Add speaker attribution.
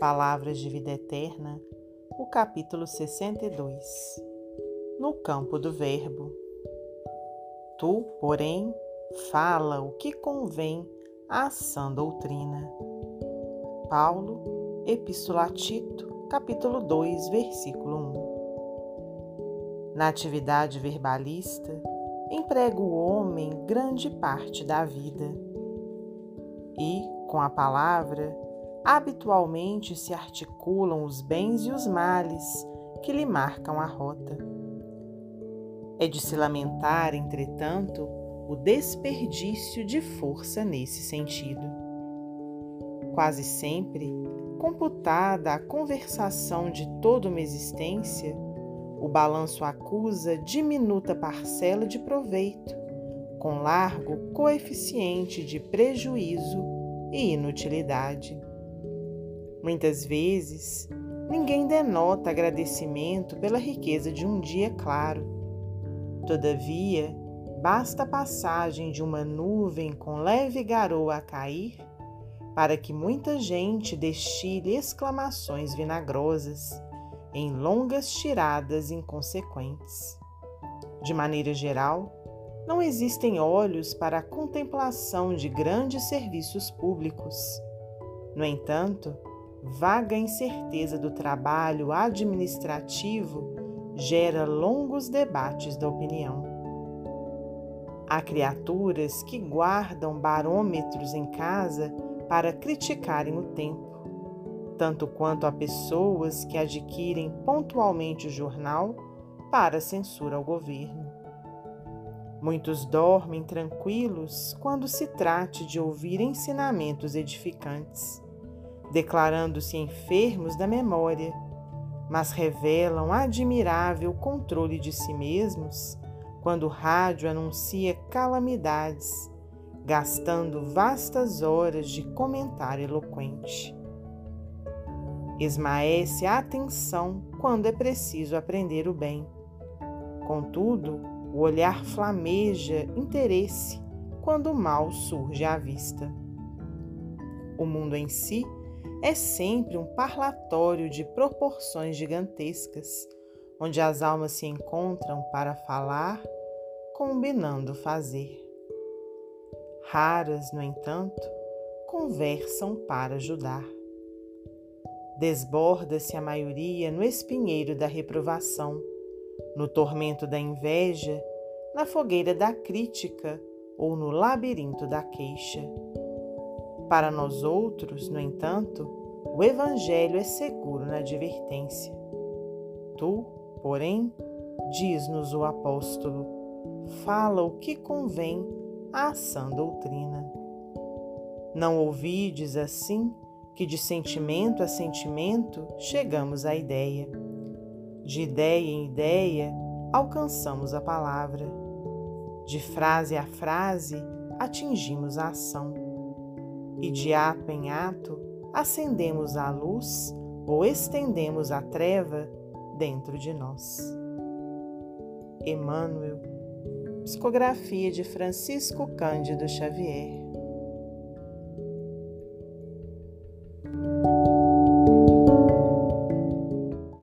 Speaker 1: Palavras de Vida Eterna, o capítulo 62. No campo do Verbo. Tu, porém, fala o que convém à sã doutrina. Paulo, Epístola a Tito, capítulo 2, versículo 1. Na atividade verbalista, emprega o homem grande parte da vida. E, com a palavra, habitualmente se articulam os bens e os males que lhe marcam a rota. É de se lamentar, entretanto, o desperdício de força nesse sentido. Quase sempre, computada a conversação de toda uma existência, o balanço acusa diminuta parcela de proveito, com largo coeficiente de prejuízo e inutilidade. Muitas vezes, ninguém denota agradecimento pela riqueza de um dia claro. Todavia, basta a passagem de uma nuvem com leve garoa a cair para que muita gente destile exclamações vinagrosas em longas tiradas inconsequentes. De maneira geral, não existem olhos para a contemplação de grandes serviços públicos. No entanto, vaga incerteza do trabalho administrativo gera longos debates da opinião. Há criaturas que guardam barômetros em casa para criticarem o tempo, tanto quanto há pessoas que adquirem pontualmente o jornal para censura ao governo. Muitos dormem tranquilos quando se trate de ouvir ensinamentos edificantes declarando-se enfermos da memória, mas revelam admirável controle de si mesmos quando o rádio anuncia calamidades, gastando vastas horas de comentário eloquente. Esmaece a atenção quando é preciso aprender o bem. Contudo, o olhar flameja interesse quando o mal surge à vista. O mundo em si é sempre um parlatório de proporções gigantescas, onde as almas se encontram para falar, combinando fazer. Raras, no entanto, conversam para ajudar. Desborda-se a maioria no espinheiro da reprovação, no tormento da inveja, na fogueira da crítica ou no labirinto da queixa. Para nós outros, no entanto, o Evangelho é seguro na advertência. Tu, porém, diz-nos o apóstolo, fala o que convém à sã doutrina. Não ouvides assim que de sentimento a sentimento chegamos à ideia. De ideia em ideia alcançamos a palavra. De frase a frase atingimos a ação e de ato em ato acendemos a luz ou estendemos a treva dentro de nós. Emmanuel, psicografia de Francisco Cândido Xavier.